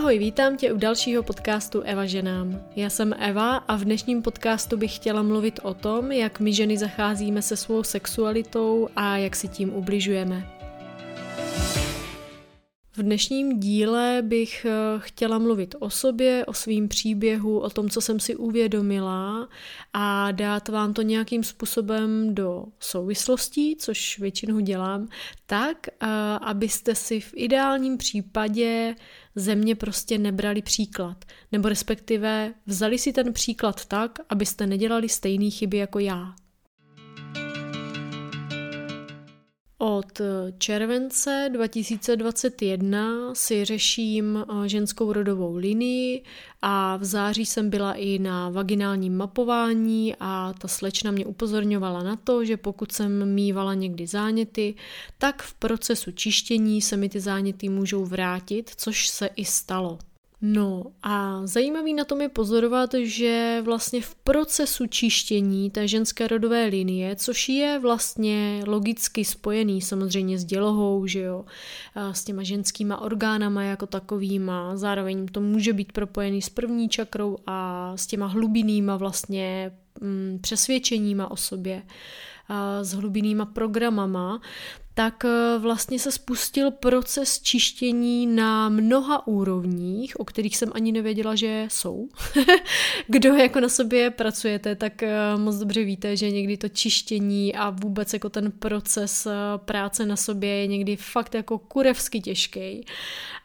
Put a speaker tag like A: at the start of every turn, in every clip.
A: Ahoj, vítám tě u dalšího podcastu Eva ženám. Já jsem Eva a v dnešním podcastu bych chtěla mluvit o tom, jak my ženy zacházíme se svou sexualitou a jak si tím ubližujeme. V dnešním díle bych eh, chtěla mluvit o sobě, o svým příběhu, o tom, co jsem si uvědomila a dát vám to nějakým způsobem do souvislostí, což většinou dělám, tak, eh, abyste si v ideálním případě ze mě prostě nebrali příklad. Nebo respektive vzali si ten příklad tak, abyste nedělali stejné chyby jako já. Od července 2021 si řeším eh, ženskou rodovou linii a v září jsem byla i na vaginálním mapování a ta slečna mě upozorňovala na to, že pokud jsem mývala někdy záněty, tak v procesu čištění se mi ty záněty můžou vrátit, což se i stalo. No a zajímavý na tom je pozorovat, že vlastně v procesu čištění té ženské rodové linie, což je vlastně logicky spojený samozřejmě s dělohou, že jo, s těma ženskýma orgánama jako takovýma, zároveň to může být propojený s první čakrou a s těma hlubinýma vlastně mm, přesvědčeníma o sobě, s hlubinýma programama, tak eh, vlastně se spustil proces čištění na mnoha úrovních, o kterých jsem ani nevěděla, že jsou. Kdo jako na sobě pracujete, tak eh, moc dobře víte, že někdy to čištění a vůbec jako ten proces eh, práce na sobě je někdy fakt jako kurevsky těžký.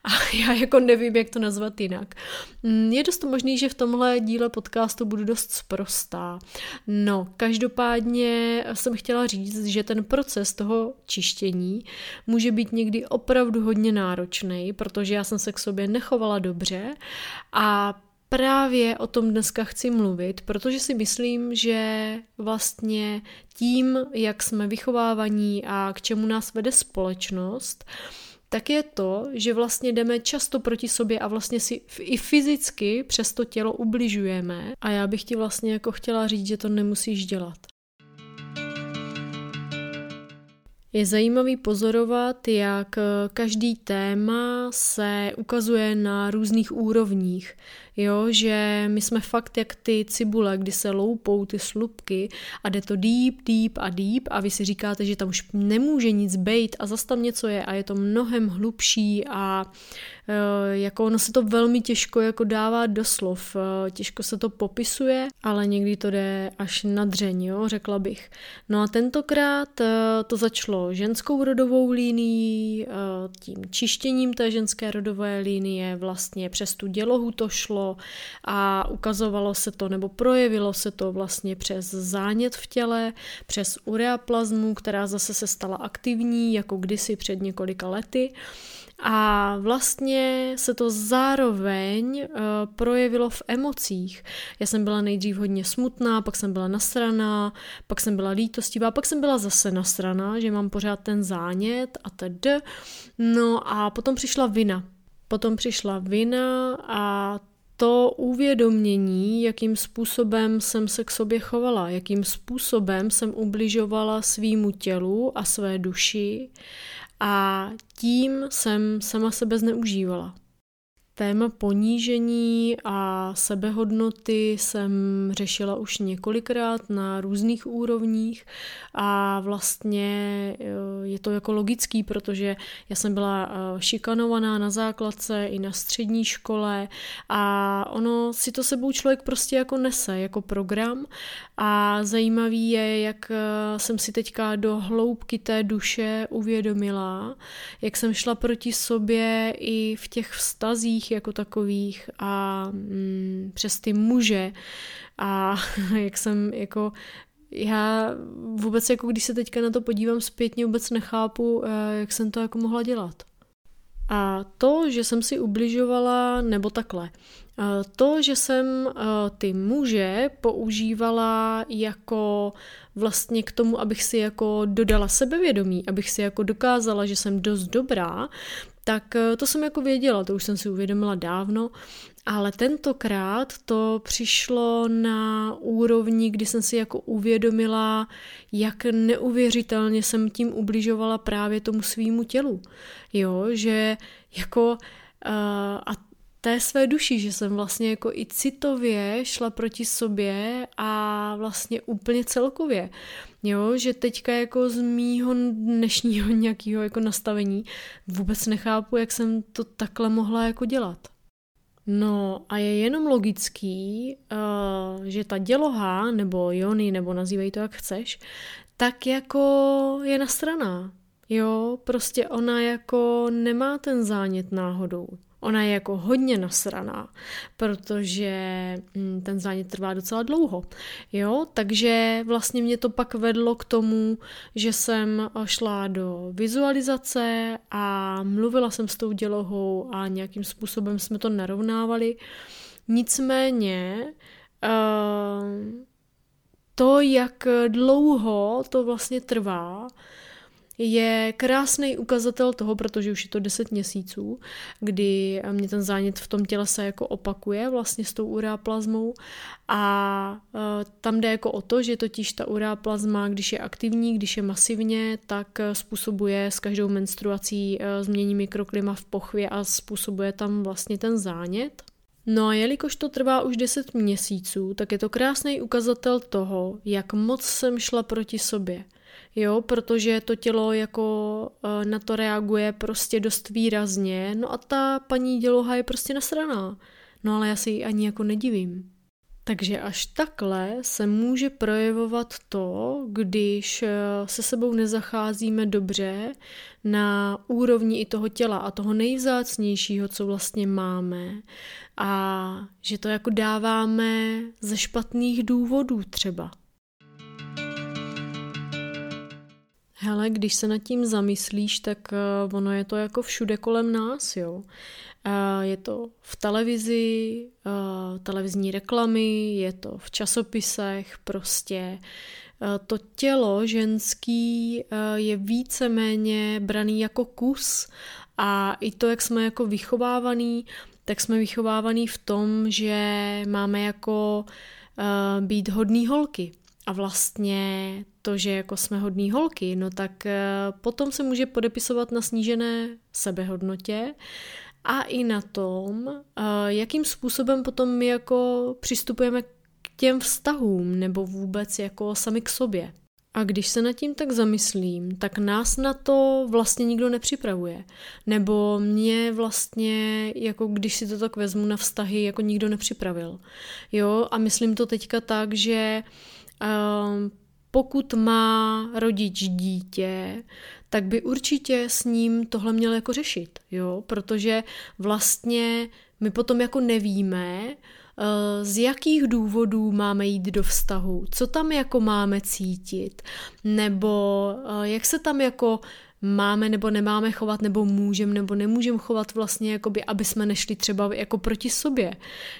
A: A já jako nevím, jak to nazvat jinak. Mm, je dost možný, že v tomhle díle podcastu budu dost sprostá. No, každopádně jsem chtěla říct, že ten proces toho čištění čištění může být někdy opravdu hodně náročný, protože já jsem se k sobě nechovala dobře a právě o tom dneska chci mluvit, protože si myslím, že vlastně tím, jak jsme vychovávaní a k čemu nás vede společnost, tak je to, že vlastně jdeme často proti sobě a vlastně si i fyzicky přes to tělo ubližujeme a já bych ti vlastně jako chtěla říct, že to nemusíš dělat. Je zajímavý pozorovat, jak každý téma se ukazuje na různých úrovních. Jo, že my jsme fakt jak ty cibule, kdy se loupou ty slupky a jde to deep, deep a deep a vy si říkáte, že tam už nemůže nic bejt a zase tam něco je a je to mnohem hlubší a e, jako ono se to velmi těžko jako dává do slov, e, těžko se to popisuje, ale někdy to jde až na dřeň, jo, řekla bych. No a tentokrát e, to začalo ženskou rodovou linií, tím čištěním té ženské rodové linie, vlastně přes tu dělohu to šlo, a ukazovalo se to nebo projevilo se to vlastně přes zánět v těle, přes ureaplazmu, která zase se stala aktivní jako kdysi před několika lety. A vlastně se to zároveň uh, projevilo v emocích. Já jsem byla nejdřív hodně smutná, pak jsem byla nasraná, pak jsem byla lítostivá, pak jsem byla zase nasraná, že mám pořád ten zánět a tedy. No a potom přišla vina. Potom přišla vina a to uvědomění, jakým způsobem jsem se k sobě chovala, jakým způsobem jsem ubližovala svýmu tělu a své duši a tím jsem sama sebe zneužívala. Téma ponížení a sebehodnoty jsem řešila už několikrát na různých úrovních a vlastně eh, je to jako logický, protože já jsem byla eh, šikanovaná na základce i na střední škole a ono si to sebou člověk prostě jako nese, jako program a zajímavý je, jak eh, jsem si teďka do hloubky té duše uvědomila, jak jsem šla proti sobě i v těch vztazích, jako takových a mm, přes ty muže a jak jsem jako já vůbec jako když se teďka na to podívám zpětně, vůbec nechápu, eh, jak jsem to jako mohla dělat. A to, že jsem si ubližovala, nebo takhle, to, že jsem ty muže používala jako vlastně k tomu, abych si jako dodala sebevědomí, abych si jako dokázala, že jsem dost dobrá, tak eh, to jsem jako věděla, to už jsem si uvědomila dávno, ale tentokrát to přišlo na úrovni, kdy jsem si jako uvědomila, jak neuvěřitelně jsem tím ubližovala právě tomu svýmu tělu. Jo, že jako uh, a té své duši, že jsem vlastně jako i citově šla proti sobě a vlastně úplně celkově. Jo, že teďka jako z mýho dnešního nějakého jako nastavení vůbec nechápu, jak jsem to takhle mohla jako dělat. No a je jenom logický, uh, že ta děloha, nebo jony, nebo nazývej to jak chceš, tak jako je nastraná. Jo, prostě ona jako nemá ten zánět náhodou. Ona je jako hodně nasraná, protože mm, ten zánět trvá docela dlouho. Jo, takže vlastně mě to pak vedlo k tomu, že jsem šla do vizualizace a mluvila jsem s tou dělohou a nějakým způsobem jsme to narovnávali. Nicméně uh, to, jak dlouho to vlastně trvá, je krásný ukazatel toho, protože už je to 10 měsíců, kdy mě ten zánět v tom těle se jako opakuje vlastně s tou ureaplazmou a uh, tam jde jako o to, že totiž ta ureaplazma, když je aktivní, když je masivně, tak e, způsobuje s každou menstruací uh, změní mikroklima v pochvě a způsobuje tam vlastně ten zánět. No a jelikož to trvá už 10 měsíců, tak je to krásný ukazatel toho, jak moc jsem šla proti sobě jo, protože to tělo jako uh, na to reaguje prostě dost výrazně, no a ta paní děloha je prostě nasraná. No ale já si ji ani jako nedivím. Takže až takhle se může projevovat to, když e, se sebou nezacházíme dobře na úrovni i toho těla a toho nejvzácnějšího, co vlastně máme. A že to jako dáváme ze špatných důvodů třeba. Hele, když se nad tím zamyslíš, tak uh, ono je to jako všude kolem nás, jo. Uh, je to v televizi, uh, televizní reklamy, je to v časopisech, prostě to tělo ženský je víceméně braný jako kus a i to, jak jsme jako vychovávaný, tak jsme vychovávaný v tom, že máme jako být hodný holky. A vlastně to, že jako jsme hodný holky, no tak eh, potom se může podepisovat na snížené sebehodnotě a i na tom, eh, jakým způsobem potom my jako přistupujeme k těm vztahům nebo vůbec jako sami k sobě. A když se nad tím tak zamyslím, tak nás na to vlastně nikdo nepřipravuje. Nebo mě vlastně, jako když si to tak vezmu na vztahy, jako nikdo nepřipravil. Jo, a myslím to teďka tak, že uh, pokud má rodič dítě, tak by určitě s ním tohle měl jako řešit, jo, protože vlastně my potom jako nevíme, eh, z jakých důvodů máme jít do vztahu, co tam jako máme cítit, nebo eh, jak se tam jako máme nebo nemáme chovat, nebo můžeme nebo nemůžeme chovat vlastně, jakoby, aby jsme nešli třeba jako proti sobě.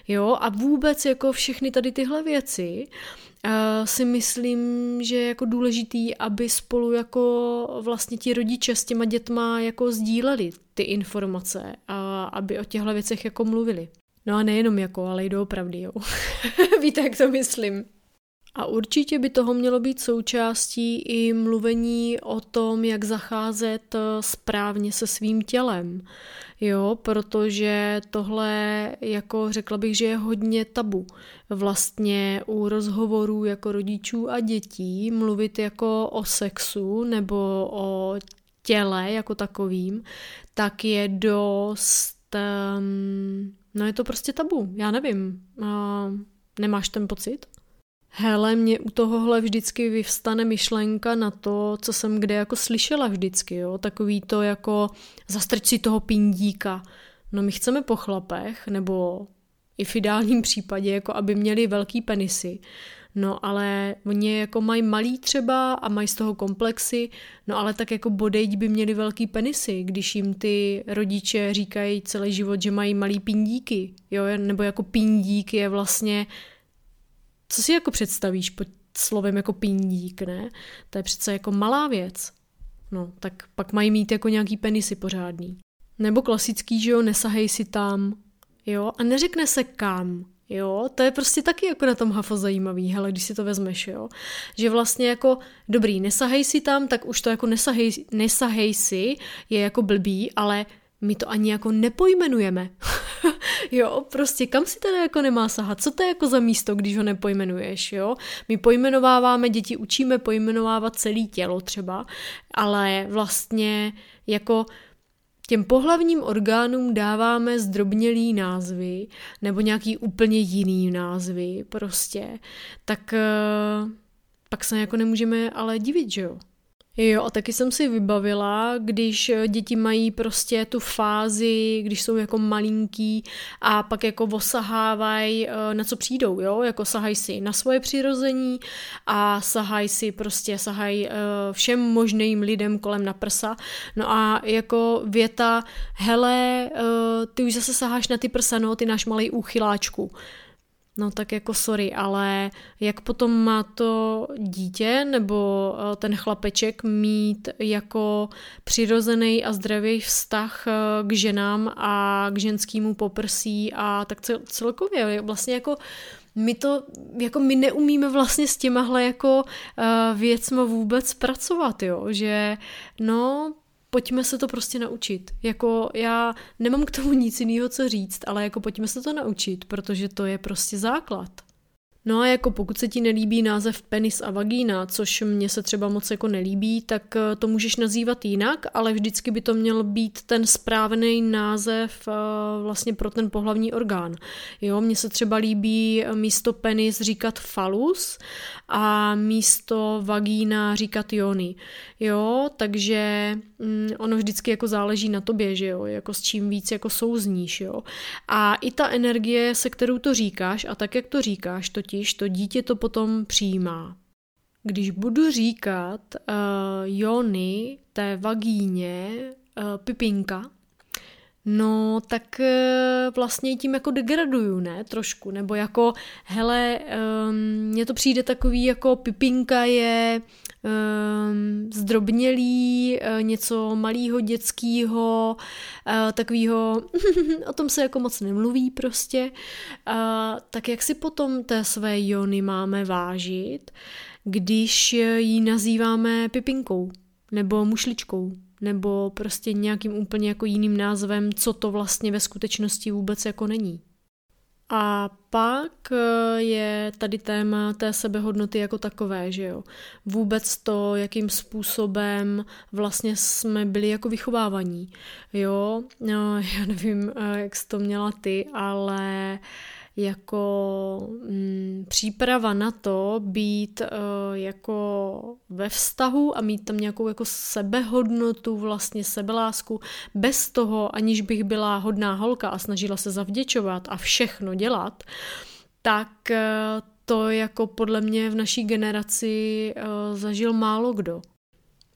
A: Jo? A vůbec jako všechny tady tyhle věci uh, si myslím, že je jako důležitý, aby spolu jako vlastně ti rodiče s těma dětma jako sdíleli ty informace a aby o těchto věcech jako mluvili. No a nejenom jako, ale i doopravdy, jo. Víte, jak to myslím. A určitě by toho mělo být součástí i mluvení o tom, jak zacházet eh, správně se svým tělem. Jo, protože tohle, jako řekla bych, že je hodně tabu. Vlastně u rozhovorů jako rodičů a dětí mluvit jako o sexu nebo o těle jako takovým, tak je dost... Um, no je to prostě tabu, já nevím. Uh, nemáš ten pocit? Hele, mě u tohohle vždycky vyvstane myšlenka na to, co jsem kde jako slyšela vždycky, jo, takový to jako zastrč si toho pindíka. No my chceme po chlapech, nebo i v ideálním případě, jako aby měli velký penisy. No ale oni jako mají malý třeba a mají z toho komplexy, no ale tak jako bodejť by měli velký penisy, když jim ty rodiče říkají celý život, že mají malý pindíky, jo, nebo jako pindík je vlastně co si jako představíš pod slovem jako pindík, ne? To je přece jako malá věc. No, tak pak mají mít jako nějaký penisy pořádný. Nebo klasický, že jo, nesahej si tam, jo, a neřekne se kam, jo, to je prostě taky jako na tom hafo zajímavý, hele, když si to vezmeš, jo, že vlastně jako, dobrý, nesahej si tam, tak už to jako nesahej, nesahej si je jako blbý, ale my to ani jako nepojmenujeme. jo, prostě kam si teda jako nemá sahat? Co to je jako za místo, když ho nepojmenuješ, jo? My pojmenováváme, děti učíme pojmenovávat celé tělo třeba, ale vlastně jako těm pohlavním orgánům dáváme zdrobnělý názvy nebo nějaký úplně jiný názvy prostě, tak uh, pak se jako nemůžeme ale divit, že jo? Jo, a taky jsem si vybavila, když děti mají prostě tu fázi, když jsou jako malinký a pak jako osahávají, eh, na co přijdou, jo, jako sahají si na svoje přirození a sahají si prostě, sahají eh, všem možným lidem kolem na prsa. No a jako věta, hele, eh, ty už zase saháš na ty prsa, no, ty náš malý úchyláčku. No tak jako sorry, ale jak potom má to dítě nebo eh, ten chlapeček mít jako přirozený a zdravý vztah eh, k ženám a k ženskému poprsí a tak celkově vlastně jako my to, jako my neumíme vlastně s těmahle jako uh, věcma vůbec pracovat, jo, že no pojďme se to prostě naučit. Jako já nemám k tomu nic jiného, co říct, ale jako pojďme se to naučit, protože to je prostě základ. No a jako pokud se ti nelíbí název penis a vagína, což mně se třeba moc jako nelíbí, tak eh, to můžeš nazývat jinak, ale vždycky by to měl být ten správný název eh, vlastně pro ten pohlavní orgán. Jo, mně se třeba líbí eh, místo penis říkat falus a místo vagína říkat jony. Jo, takže mm, ono vždycky jako záleží na tobě, že jo, jako s čím víc jako souzníš, jo. A i ta energie, se kterou to říkáš a tak, jak to říkáš, totiž to dítě to potom přijímá. Když budu říkat uh, jony té vagíně uh, pipinka, No, tak uh, vlastně tím jako degraduju, ne, trošku, nebo jako, hele, um, mně to přijde takový jako pipinka je um, zdrobnělý, uh, něco malého dětského, uh, takového, o tom se jako moc nemluví prostě, tak jak si potom té své jony máme vážit, když ji nazýváme pipinkou nebo mušličkou? Nebo prostě nějakým úplně jako jiným názvem, co to vlastně ve skutečnosti vůbec jako není. A pak eh, je tady téma té sebehodnoty jako takové, že jo. Vůbec to, jakým způsobem vlastně jsme byli jako vychovávaní, jo. No, já nevím, eh, jak jsi to měla ty, ale uh, jako mm, příprava na to být uh, jako ve vztahu a mít tam nějakou jako sebehodnotu, vlastně sebelásku, bez toho, aniž bych byla hodná holka a snažila se zavděčovat a všechno dělat, tak uh, to jako podle mě v naší generaci uh, zažil málo kdo.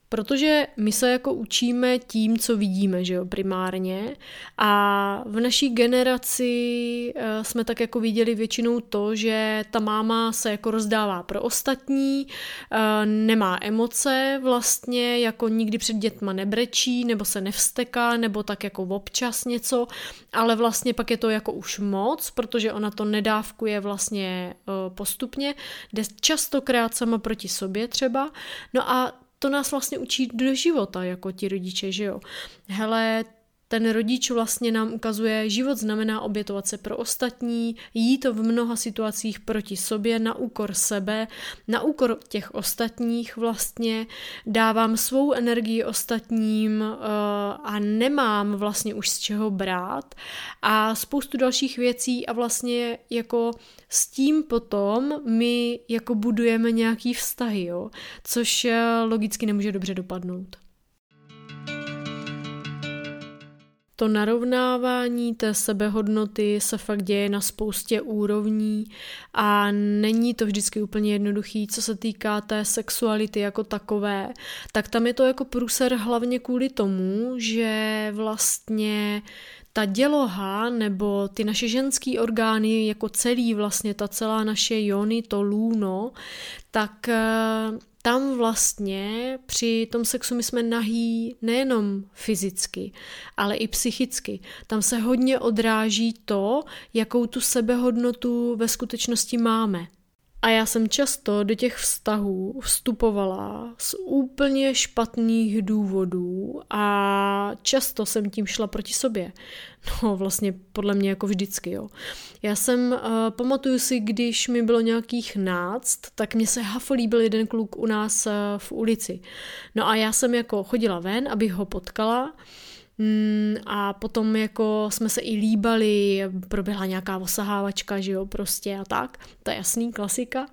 A: Protože my se jako učíme tím, co vidíme, že jo, primárně. A v naší generaci uh, jsme tak jako viděli většinou to, že ta máma se jako rozdává pro ostatní, uh, nemá emoce vlastně, jako nikdy před dětma nebrečí, nebo se nevsteká, nebo tak jako občas něco, ale vlastně pak je to jako už moc, protože ona to nedávkuje vlastně uh, postupně, jde častokrát sama proti sobě třeba. No a to nás vlastně učí do života, jako ti rodiče, že jo. Hele, ten rodič vlastně nám ukazuje, život znamená obětovat se pro ostatní, jí to v mnoha situacích proti sobě, na úkor sebe, na úkor těch ostatních vlastně, dávám svou energii ostatním uh, a nemám vlastně už z čeho brát. A spoustu dalších věcí a vlastně jako s tím potom my jako budujeme nějaký vztahy, jo, což eh, logicky nemůže dobře dopadnout. To narovnávání té sebehodnoty se fakt děje na spoustě úrovní a není to vždycky úplně jednoduchý, co se týká té sexuality jako takové, tak tam je to jako průser hlavně kvůli tomu, že vlastně ta děloha nebo ty naše ženské orgány jako celý vlastně ta celá naše jony, to lůno, tak eh, tam vlastně při tom sexu my jsme nahý nejenom fyzicky, ale i psychicky. Tam se hodně odráží to, jakou tu sebehodnotu ve skutečnosti máme. A já jsem často do těch vztahů vstupovala z úplně špatných důvodů a často jsem tím šla proti sobě. No vlastně podle mě jako vždycky, jo. Já jsem, uh, pamatuju si, když mi bylo nějakých náct, tak mě se hafo líbil jeden kluk u nás uh, v ulici. No a já jsem jako chodila ven, abych ho potkala a potom jako jsme se i líbali, proběhla nějaká osahávačka, že jo, prostě a tak, to je jasný, klasika.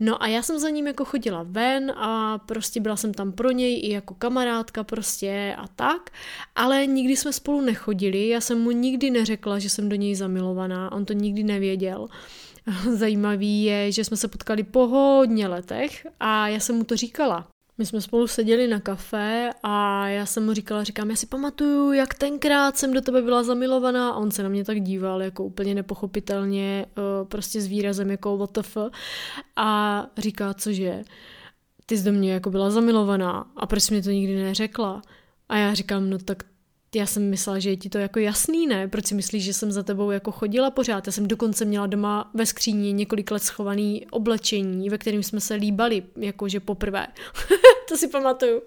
A: No a já jsem za ním jako chodila ven a prostě byla jsem tam pro něj i jako kamarádka prostě a tak, ale nikdy jsme spolu nechodili, já jsem mu nikdy neřekla, že jsem do něj zamilovaná, on to nikdy nevěděl. Zajímavý je, že jsme se potkali po hodně letech a já jsem mu to říkala. My jsme spolu seděli na kafe a já jsem mu říkala, říkám, já si pamatuju, jak tenkrát jsem do tebe byla zamilovaná a on se na mě tak díval jako úplně nepochopitelně, eh, prostě s výrazem jako WTF a říká, cože, ty jsi do mě jako byla zamilovaná a proč mi to nikdy neřekla? A já říkám, no tak já jsem myslela, že je ti to jako jasný, ne? Proč si myslíš, že jsem za tebou jako chodila pořád? Já jsem dokonce měla doma ve skříni několik let schovaný oblečení, ve kterým jsme se líbali, jakože poprvé. to si pamatuju.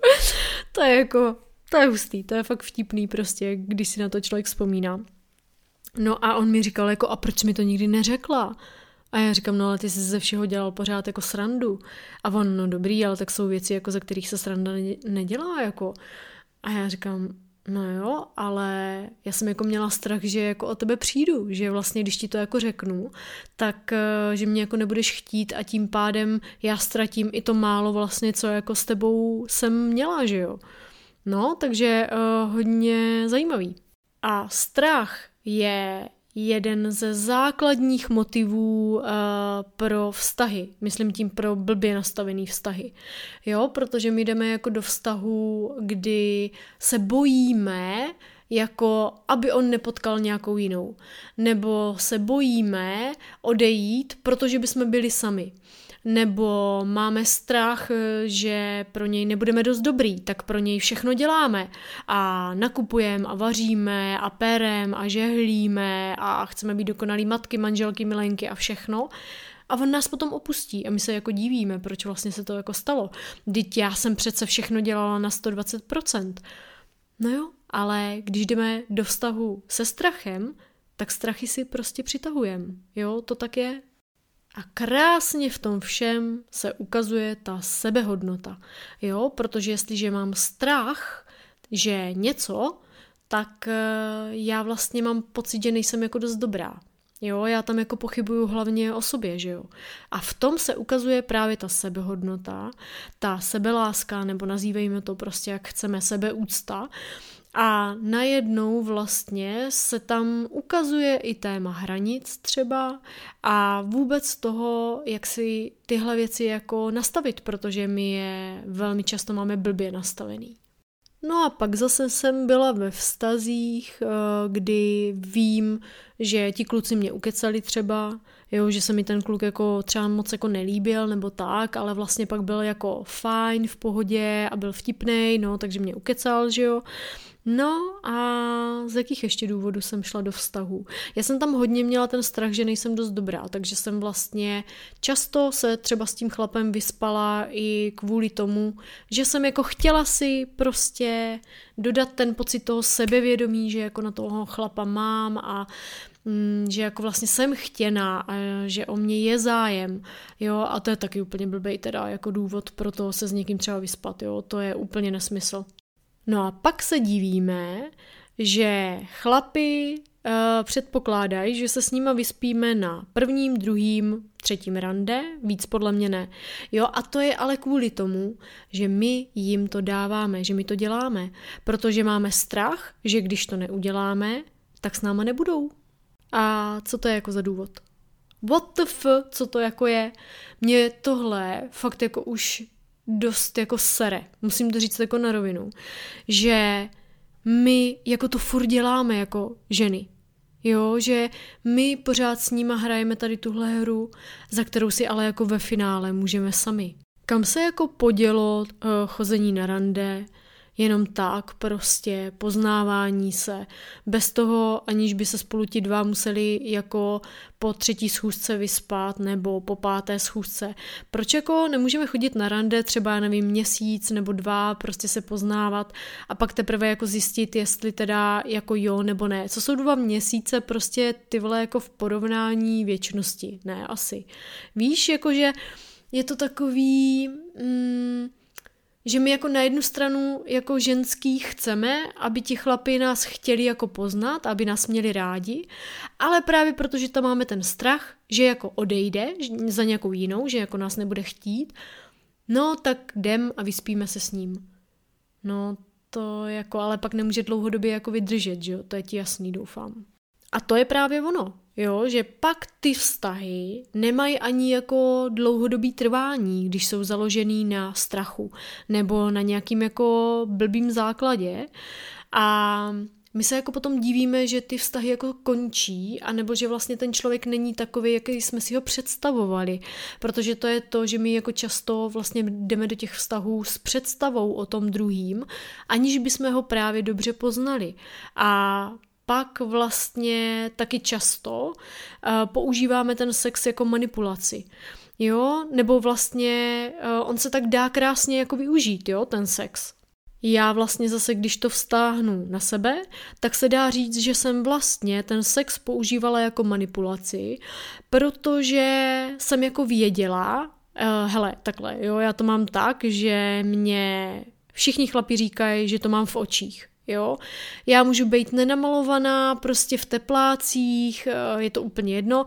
A: to je jako, to je hustý, to je fakt vtipný prostě, když si na to člověk vzpomíná. No a on mi říkal jako, a proč mi to nikdy neřekla? A já říkám, no ale ty jsi ze všeho dělal pořád jako srandu. A on, no dobrý, ale tak jsou věci, jako za kterých se sranda nedělá, jako. A já říkám, No jo, ale já jsem jako měla strach, že jako o tebe přijdu, že vlastně když ti to jako řeknu, tak eh, že mě jako nebudeš chtít a tím pádem já ztratím i to málo vlastně, co jako s tebou jsem měla, že jo. No, takže uh, hodně zajímavý. A strach je jeden ze základních motivů uh, pro vztahy. Myslím tím pro blbě nastavený vztahy. Jo, protože my jdeme jako do vztahu, kdy se bojíme, jako aby on nepotkal nějakou jinou. Nebo se bojíme odejít, protože bychom byli sami nebo máme strach, eh, že pro něj nebudeme dost dobrý, tak pro něj všechno děláme a nakupujeme a vaříme a perem a žehlíme a chceme být dokonalý matky, manželky, milenky a všechno. A on nás potom opustí a my se jako divíme, proč vlastně se to jako stalo. Vždyť já jsem přece všechno dělala na 120%. No jo, ale když jdeme do vztahu se strachem, tak strachy si prostě přitahujeme. Jo, to tak je. A krásně v tom všem se ukazuje ta sebehodnota. Jo, protože jestliže mám strach, že něco, tak eh, já vlastně mám pocit, že nejsem jako dost dobrá. Jo, já tam jako pochybuju hlavně o sobě, že jo. A v tom se ukazuje právě ta sebehodnota, ta sebeláska, nebo nazývejme to prostě jak chceme, sebeúcta, a najednou vlastně se tam ukazuje i téma hranic třeba a vůbec toho, jak si tyhle věci jako nastavit, protože my je velmi často máme blbě nastavený. No a pak zase jsem byla ve vztazích, eh, kdy vím, že ti kluci mě ukecali třeba, jo, že se mi ten kluk jako třeba moc jako nelíbil nebo tak, ale vlastně pak byl jako fajn, v pohodě a byl vtipnej, no, takže mě ukecal, že jo. No a z jakých ještě důvodů jsem šla do vztahu? Já jsem tam hodně měla ten strach, že nejsem dost dobrá, takže jsem vlastně často se třeba s tím chlapem vyspala i kvůli tomu, že jsem jako chtěla si prostě dodat ten pocit toho sebevědomí, že jako na toho chlapa mám a mm, že jako vlastně jsem chtěná a že o mě je zájem, jo, a to je taky úplně blbej teda jako důvod pro to se s někým třeba vyspat, jo, to je úplně nesmysl. No a pak se divíme, že chlapi uh, předpokládají, že se s nima vyspíme na prvním, druhým, třetím rande, víc podle mě ne. Jo, a to je ale kvůli tomu, že my jim to dáváme, že my to děláme, protože máme strach, že když to neuděláme, tak s náma nebudou. A co to je jako za důvod? What the f, co to jako je? Mě tohle fakt jako už dost jako sere, musím to říct jako na rovinu, že my jako to furt děláme jako ženy. Jo, že my pořád s nima hrajeme tady tuhle hru, za kterou si ale jako ve finále můžeme sami. Kam se jako podělo uh, chození na rande, jenom tak prostě poznávání se, bez toho, aniž by se spolu ti dva museli jako po třetí schůzce vyspat nebo po páté schůzce. Proč jako nemůžeme chodit na rande třeba, nevím, měsíc nebo dva, prostě se poznávat a pak teprve jako zjistit, jestli teda jako jo nebo ne. Co jsou dva měsíce prostě ty jako v porovnání věčnosti? Ne, asi. Víš, jakože je to takový... Mm, že my jako na jednu stranu jako ženský chceme, aby ti chlapi nás chtěli jako poznat, aby nás měli rádi, ale právě protože tam máme ten strach, že jako odejde za nějakou jinou, že jako nás nebude chtít, no tak jdem a vyspíme se s ním. No to jako ale pak nemůže dlouhodobě jako vydržet, že jo, to je ti jasný, doufám. A to je právě ono, jo, že pak ty vztahy nemají ani jako dlouhodobý trvání, když jsou založený na strachu nebo na nějakým jako blbým základě a my se jako potom divíme, že ty vztahy jako končí, anebo že vlastně ten člověk není takový, jaký jsme si ho představovali. Protože to je to, že my jako často vlastně jdeme do těch vztahů s představou o tom druhým, aniž bychom ho právě dobře poznali. A pak vlastně taky často uh, používáme ten sex jako manipulaci. Jo, nebo vlastně uh, on se tak dá krásně jako využít, jo, ten sex. Já vlastně zase, když to vztáhnu na sebe, tak se dá říct, že jsem vlastně ten sex používala jako manipulaci, protože jsem jako věděla, uh, hele, takhle, jo, já to mám tak, že mě všichni chlapi říkají, že to mám v očích jo. Já můžu být nenamalovaná, prostě v teplácích, eh, je to úplně jedno,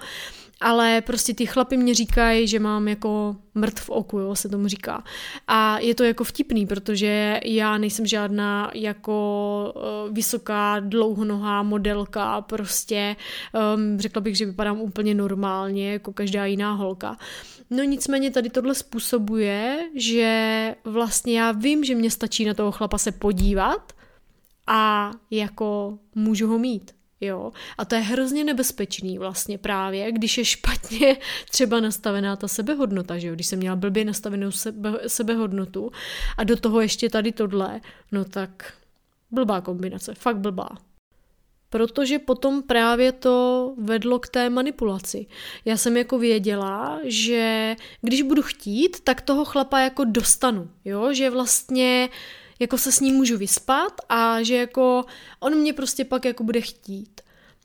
A: ale prostě ty chlapy mě říkají, že mám jako mrt v oku, jo, se tomu říká. A je to jako vtipný, protože já nejsem žádná jako uh, vysoká, dlouhonohá modelka, prostě um, řekla bych, že vypadám úplně normálně, jako každá jiná holka. No nicméně tady tohle způsobuje, že vlastně já vím, že mě stačí na toho chlapa se podívat, a jako můžu ho mít. Jo? A to je hrozně nebezpečný vlastně právě, když je špatně třeba nastavená ta sebehodnota, že jo? Když jsem měla blbě nastavenou sebe, sebehodnotu a do toho ještě tady tohle, no tak blbá kombinace, fakt blbá. Protože potom právě to vedlo k té manipulaci. Já jsem jako věděla, že když budu chtít, tak toho chlapa jako dostanu, jo? Že vlastně uh, jako se s ním můžu vyspat a že jako on mě prostě pak jako bude chtít.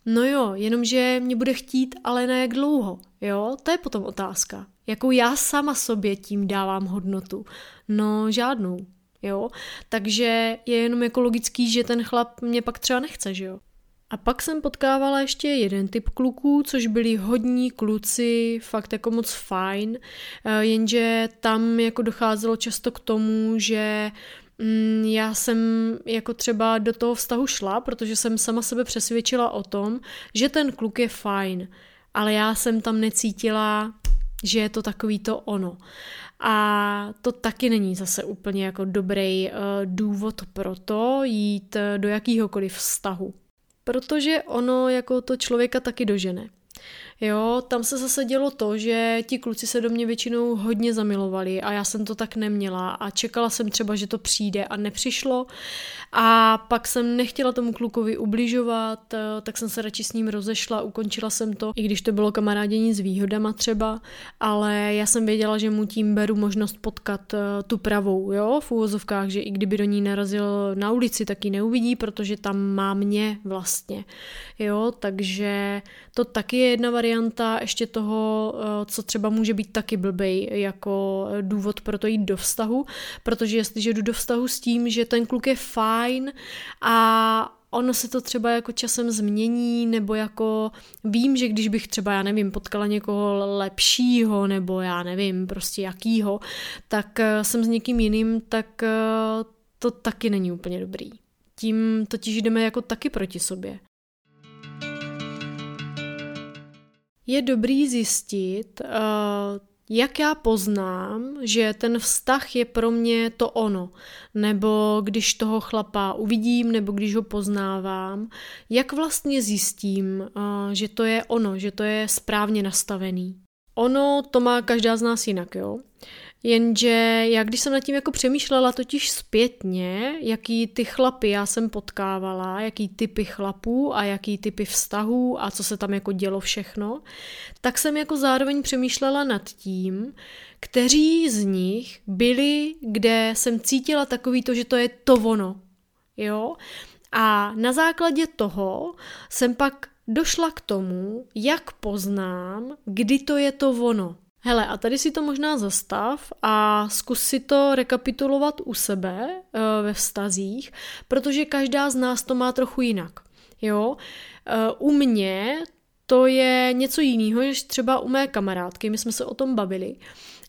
A: No jo, jenomže mě bude chtít, ale na jak dlouho, jo? To je potom otázka. Jakou já sama sobě tím dávám hodnotu? No žádnou, jo? Takže je jenom jako logický, že ten chlap mě pak třeba nechce, že jo? A pak jsem potkávala ještě jeden typ kluků, což byli hodní kluci, fakt jako moc fajn, eh, jenže tam jako docházelo často k tomu, že já jsem jako třeba do toho vztahu šla, protože jsem sama sebe přesvědčila o tom, že ten kluk je fajn, ale já jsem tam necítila, že je to takový to ono. A to taky není zase úplně jako dobrý uh, důvod pro to jít uh, do jakýhokoliv vztahu. Protože ono jako to člověka taky dožene. Jo, tam se zase dělo to, že ti kluci se do mě většinou hodně zamilovali a já jsem to tak neměla a čekala jsem třeba, že to přijde a nepřišlo. A pak jsem nechtěla tomu klukovi ubližovat, eh, tak jsem se radši s ním rozešla, ukončila jsem to, i když to bylo kamarádění s výhodama třeba, ale já jsem věděla, že mu tím beru možnost potkat eh, tu pravou, jo, v úvozovkách, že i kdyby do ní narazil na ulici, tak ji neuvidí, protože tam má mě vlastně, jo, takže to taky je jedna varianta ještě toho, eh, co třeba může být taky blbej jako důvod pro to jít do vztahu, protože jestliže jdu do vztahu s tím, že ten kluk je fajn a ono se to třeba jako časem změní, nebo jako vím, že když bych třeba, já nevím, potkala někoho lepšího, nebo já nevím, prostě jakýho, tak eh, jsem s někým jiným, tak eh, to taky není úplně dobrý. Tím totiž jdeme jako taky proti sobě. Je dobrý zjistit, eh, jak já poznám, že ten vztah je pro mě to ono, nebo když toho chlapa uvidím, nebo když ho poznávám, jak vlastně zjistím, eh, že to je ono, že to je správně nastavený. Ono to má každá z nás jinak, jo. Jenže já když jsem nad tím jako přemýšlela totiž zpětně, jaký ty chlapy já jsem potkávala, jaký typy chlapů a jaký typy vztahů a co se tam jako dělo všechno, tak jsem jako zároveň přemýšlela nad tím, kteří z nich byli, kde jsem cítila takový to, že to je to ono. Jo? A na základě toho jsem pak došla k tomu, jak poznám, kdy to je to ono. Hele, a tady si to možná zastav a zkus si to rekapitulovat u sebe e, ve vztazích, protože každá z nás to má trochu jinak. Jo? E, u mě to je něco jiného, než třeba u mé kamarádky, my jsme se o tom bavili.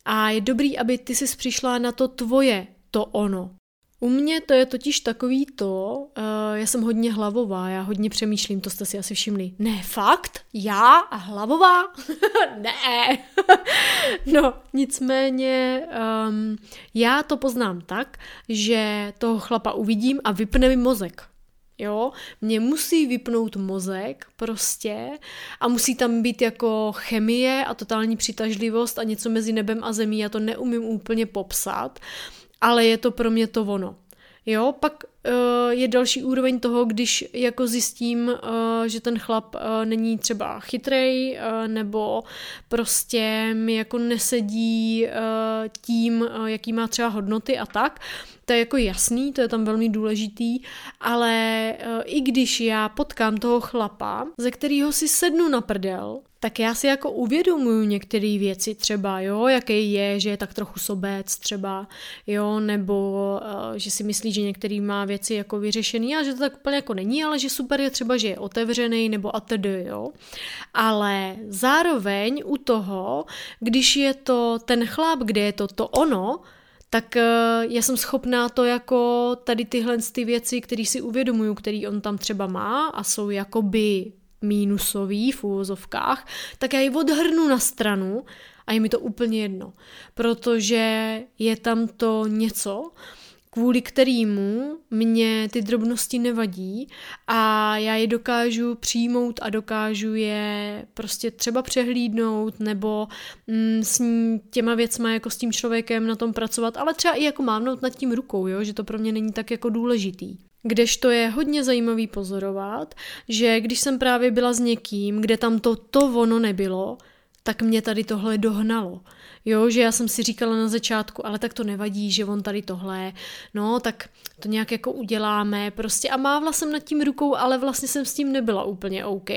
A: A je dobrý, aby ty si přišla na to tvoje, to ono. U mě to je totiž takový to, uh, já jsem hodně hlavová, já hodně přemýšlím, to jste si asi všimli. Ne, fakt? Já a hlavová? ne. no, nicméně um, já to poznám tak, že toho chlapa uvidím a vypne mi mozek. Jo, mě musí vypnout mozek prostě a musí tam být jako chemie a totální přitažlivost a něco mezi nebem a zemí, já to neumím úplně popsat, ale je to pro mě to ono. Jo, pak je další úroveň toho, když jako zjistím, uh, že ten chlap uh, není třeba chytrej, nebo prostě mi jako nesedí tím, jaký má třeba hodnoty a tak, to je jako jasný, to je tam velmi důležitý, ale i když já potkám toho chlapa, ze kterého si sednu na prdel, tak já si jako uvědomuju některé věci třeba, jo, jaký je, že je tak trochu sobec třeba, jo, nebo že si myslí, že některý má věci jako vyřešený a že to tak úplně jako není, ale že super je třeba, že je otevřený nebo atd, jo. Ale zároveň u toho, když je to ten chlap, kde je to to ono, tak uh, já jsem schopná to jako tady tyhle ty věci, které si uvědomuju, který on tam třeba má a jsou jakoby mínusový v úvozovkách, tak já ji odhrnu na stranu a je mi to úplně jedno, protože je tam to něco, kvůli kterému mě ty drobnosti nevadí a já je dokážu přijmout a dokážu je prostě třeba přehlídnout nebo mm, s těma věcma jako s tím člověkem na tom pracovat, ale třeba i jako mávnout nad tím rukou, jo? že to pro mě není tak jako důležitý. Kdežto je hodně zajímavý pozorovat, že když jsem právě byla s někým, kde tam to to ono nebylo, tak mě tady tohle dohnalo. Jo, že já jsem si říkala na začátku, ale tak to nevadí, že on tady tohle, no, tak to nějak jako uděláme, prostě a mávla jsem nad tím rukou, ale vlastně jsem s tím nebyla úplně OK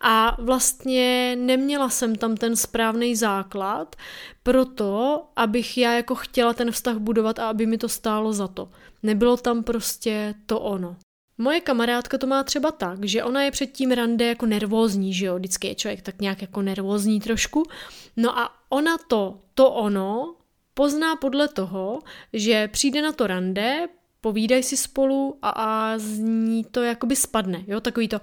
A: a vlastně neměla jsem tam ten správný základ proto, abych já jako chtěla ten vztah budovat a aby mi to stálo za to. Nebylo tam prostě to ono. Moje kamarádka to má třeba tak, že ona je před tím rande jako nervózní, že jo, vždycky je člověk tak nějak jako nervózní trošku. No a ona to, to ono, pozná podle toho, že přijde na to rande, povídají si spolu a, a z ní to jakoby spadne, jo, takový to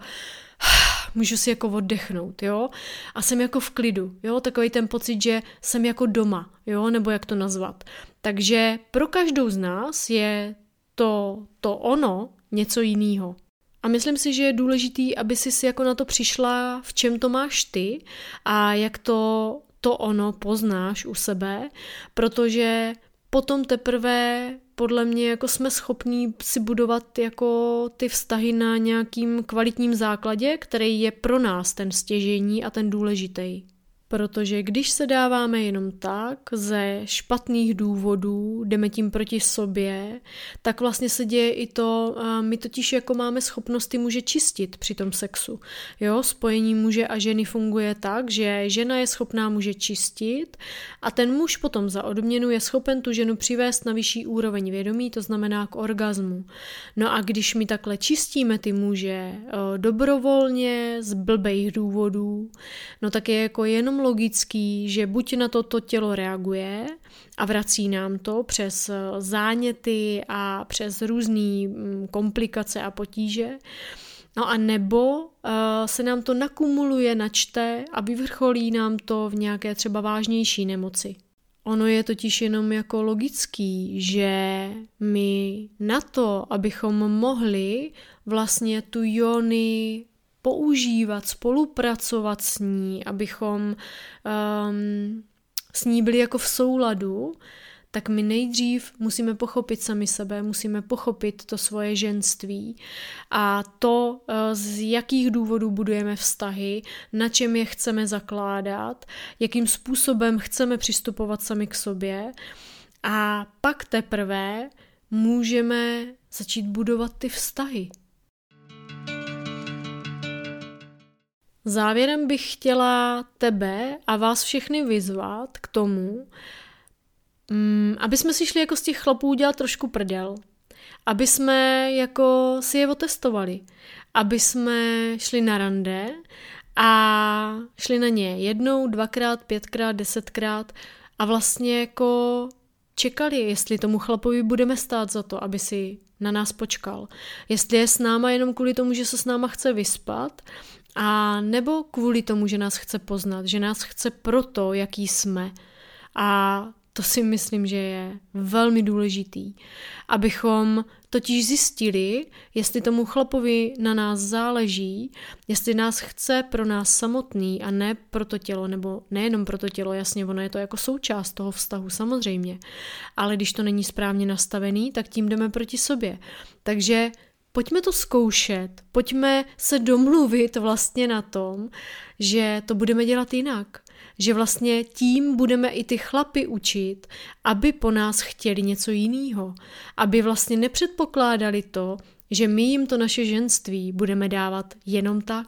A: můžu si jako oddechnout, jo, a jsem jako v klidu, jo, takový ten pocit, že jsem jako doma, jo, nebo jak to nazvat. Takže pro každou z nás je to, to ono něco jiného. A myslím si, že je důležitý, aby si jako na to přišla, v čem to máš ty a jak to, to ono poznáš u sebe, protože potom teprve podle mě jako jsme schopní si budovat jako ty vztahy na nějakým kvalitním základě, který je pro nás ten stěžení a ten důležitý. Protože když se dáváme jenom tak, ze špatných důvodů, jdeme tím proti sobě, tak vlastně se děje i to, my totiž jako máme schopnost ty muže čistit při tom sexu. Jo, spojení muže a ženy funguje tak, že žena je schopná muže čistit a ten muž potom za odměnu je schopen tu ženu přivést na vyšší úroveň vědomí, to znamená k orgazmu. No a když my takhle čistíme ty muže dobrovolně, z blbejch důvodů, no tak je jako jenom logický, že buď na to to tělo reaguje a vrací nám to přes eh, záněty a přes různé mm, komplikace a potíže, No a nebo uh, se nám to nakumuluje, načte a vyvrcholí nám to v nějaké třeba vážnější nemoci. Ono je totiž jenom jako logický, že my na to, abychom mohli vlastně tu jony používat, spolupracovat s ní, abychom um, s ní byli jako v souladu, tak my nejdřív musíme pochopit sami sebe, musíme pochopit to svoje ženství a to, eh, z jakých důvodů budujeme vztahy, na čem je chceme zakládat, jakým způsobem chceme přistupovat sami k sobě a pak teprve můžeme začít budovat ty vztahy. Závěrem bych chtěla tebe a vás všechny vyzvat k tomu, mm, aby jsme si šli jako z těch chlapů udělat trošku prděl. Aby jsme jako si je otestovali. Aby jsme šli na rande a šli na ně jednou, dvakrát, pětkrát, desetkrát a vlastně jako čekali, jestli tomu chlapovi budeme stát za to, aby si na nás počkal. Jestli je s náma jenom kvůli tomu, že se s náma chce vyspat, a nebo kvůli tomu, že nás chce poznat, že nás chce proto, jaký jsme. A to si myslím, že je velmi důležitý, abychom totiž zjistili, jestli tomu chlapovi na nás záleží, jestli nás chce pro nás samotný a ne pro to tělo, nebo nejenom pro to tělo, jasně, ono je to jako součást toho vztahu samozřejmě, ale když to není správně nastavený, tak tím jdeme proti sobě. Takže pojďme to zkoušet, pojďme se domluvit vlastně na tom, že to budeme dělat jinak. Že vlastně tím budeme i ty chlapy učit, aby po nás chtěli něco jiného. Aby vlastně nepředpokládali to, že my jim to naše ženství budeme dávat jenom tak.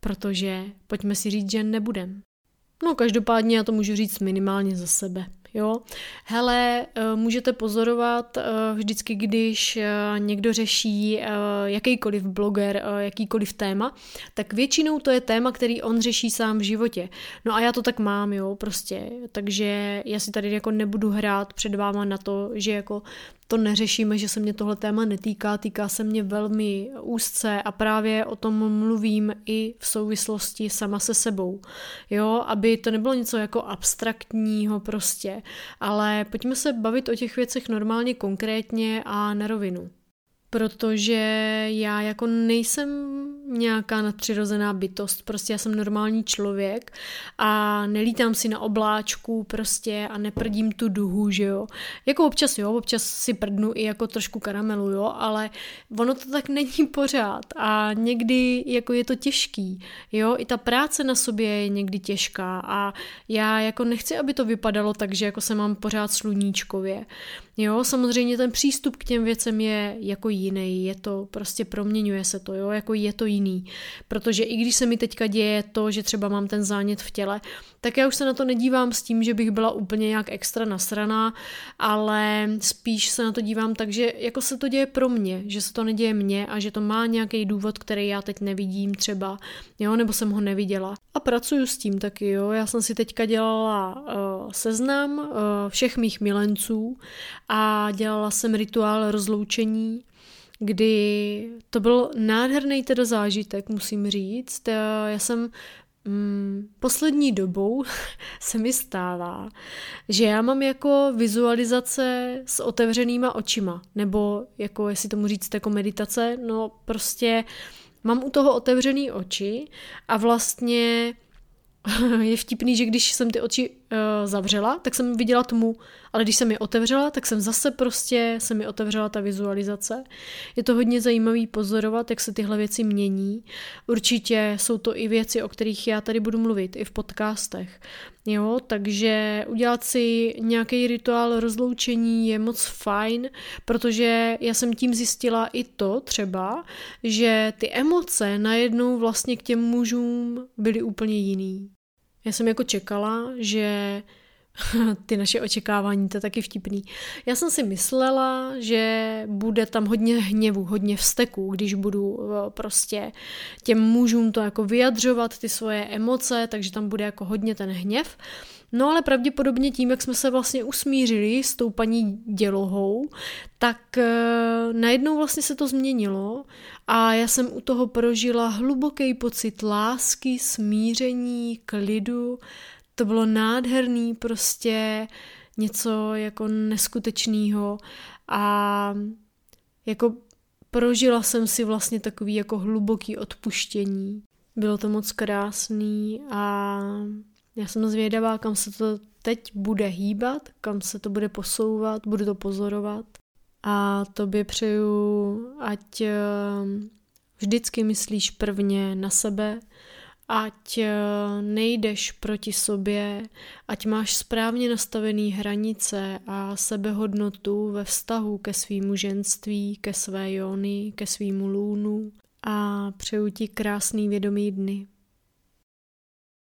A: Protože pojďme si říct, že nebudem. No každopádně já to můžu říct minimálně za sebe. Jo? Hele, eh, můžete pozorovat eh, vždycky, když eh, někdo řeší jakýkoliv bloger, jakýkoliv téma, tak většinou to je téma, který on řeší sám v životě. No a já to tak mám, jo, prostě. Takže já si tady jako nebudu hrát před váma na to, že jako to neřešíme, že se mě tohle téma netýká, týká se mě velmi úzce a právě o tom mluvím i v souvislosti sama se sebou. Jo, aby to nebylo něco jako abstraktního prostě, ale pojďme se bavit o těch věcech normálně konkrétně a na rovinu protože já jako nejsem nějaká nadpřirozená bytost, prostě já jsem normální člověk a nelítám si na obláčku prostě a neprdím tu duhu, že jo. Jako občas jo, občas si prdnu i jako trošku karamelu, jo, ale ono to tak není pořád a někdy jako je to těžký, jo, i ta práce na sobě je někdy těžká a já jako nechci, aby to vypadalo tak, že jako se mám pořád sluníčkově. Jo, samozřejmě ten přístup k těm věcem je jako jiný, je to, prostě proměňuje se to, jo, jako je to jiný. Protože i když se mi teďka děje to, že třeba mám ten zánět v těle, tak já už se na to nedívám s tím, že bych byla úplně nějak extra nasraná, ale spíš se na to dívám tak, že jako se to děje pro mě, že se to neděje mně a že to má nějaký důvod, který já teď nevidím třeba, jo, nebo jsem ho neviděla. A pracuju s tím taky, jo, já jsem si teďka dělala uh, seznam uh, všech mých milenců a dělala jsem rituál rozloučení, kdy to byl nádherný teda zážitek, musím říct. Já jsem mm, poslední dobou se mi stává, že já mám jako vizualizace s otevřenýma očima, nebo jako, jestli tomu říct, jako meditace, no prostě mám u toho otevřený oči a vlastně je vtipný, že když jsem ty oči zavřela, tak jsem viděla tmu, ale když jsem je otevřela, tak jsem zase prostě, se mi otevřela ta vizualizace. Je to hodně zajímavý pozorovat, jak se tyhle věci mění. Určitě jsou to i věci, o kterých já tady budu mluvit, i v podcastech. Jo, takže udělat si nějaký rituál rozloučení je moc fajn, protože já jsem tím zjistila i to třeba, že ty emoce najednou vlastně k těm mužům byly úplně jiný. Já jsem jako čekala, že ty naše očekávání, to je taky vtipný. Já jsem si myslela, že bude tam hodně hněvu, hodně vzteku, když budu eh, prostě těm mužům to jako vyjadřovat, ty svoje emoce, takže tam bude jako hodně ten hněv. No ale pravděpodobně tím, jak jsme se vlastně usmířili s tou paní dělohou, tak uh, najednou vlastně se to změnilo a já jsem u toho prožila hluboký pocit lásky, smíření, klidu. To bylo nádherný, prostě něco jako neskutečného a jako prožila jsem si vlastně takový jako hluboký odpuštění. Bylo to moc krásný a já jsem zvědavá, kam se to teď bude hýbat, kam se to bude posouvat, budu to pozorovat. A tobě přeju, ať eh, vždycky myslíš prvně na sebe, ať eh, nejdeš proti sobě, ať máš správně nastavené hranice a sebehodnotu ve vztahu ke svýmu ženství, ke své jony, ke svýmu lůnu a přeju ti krásný vědomý dny.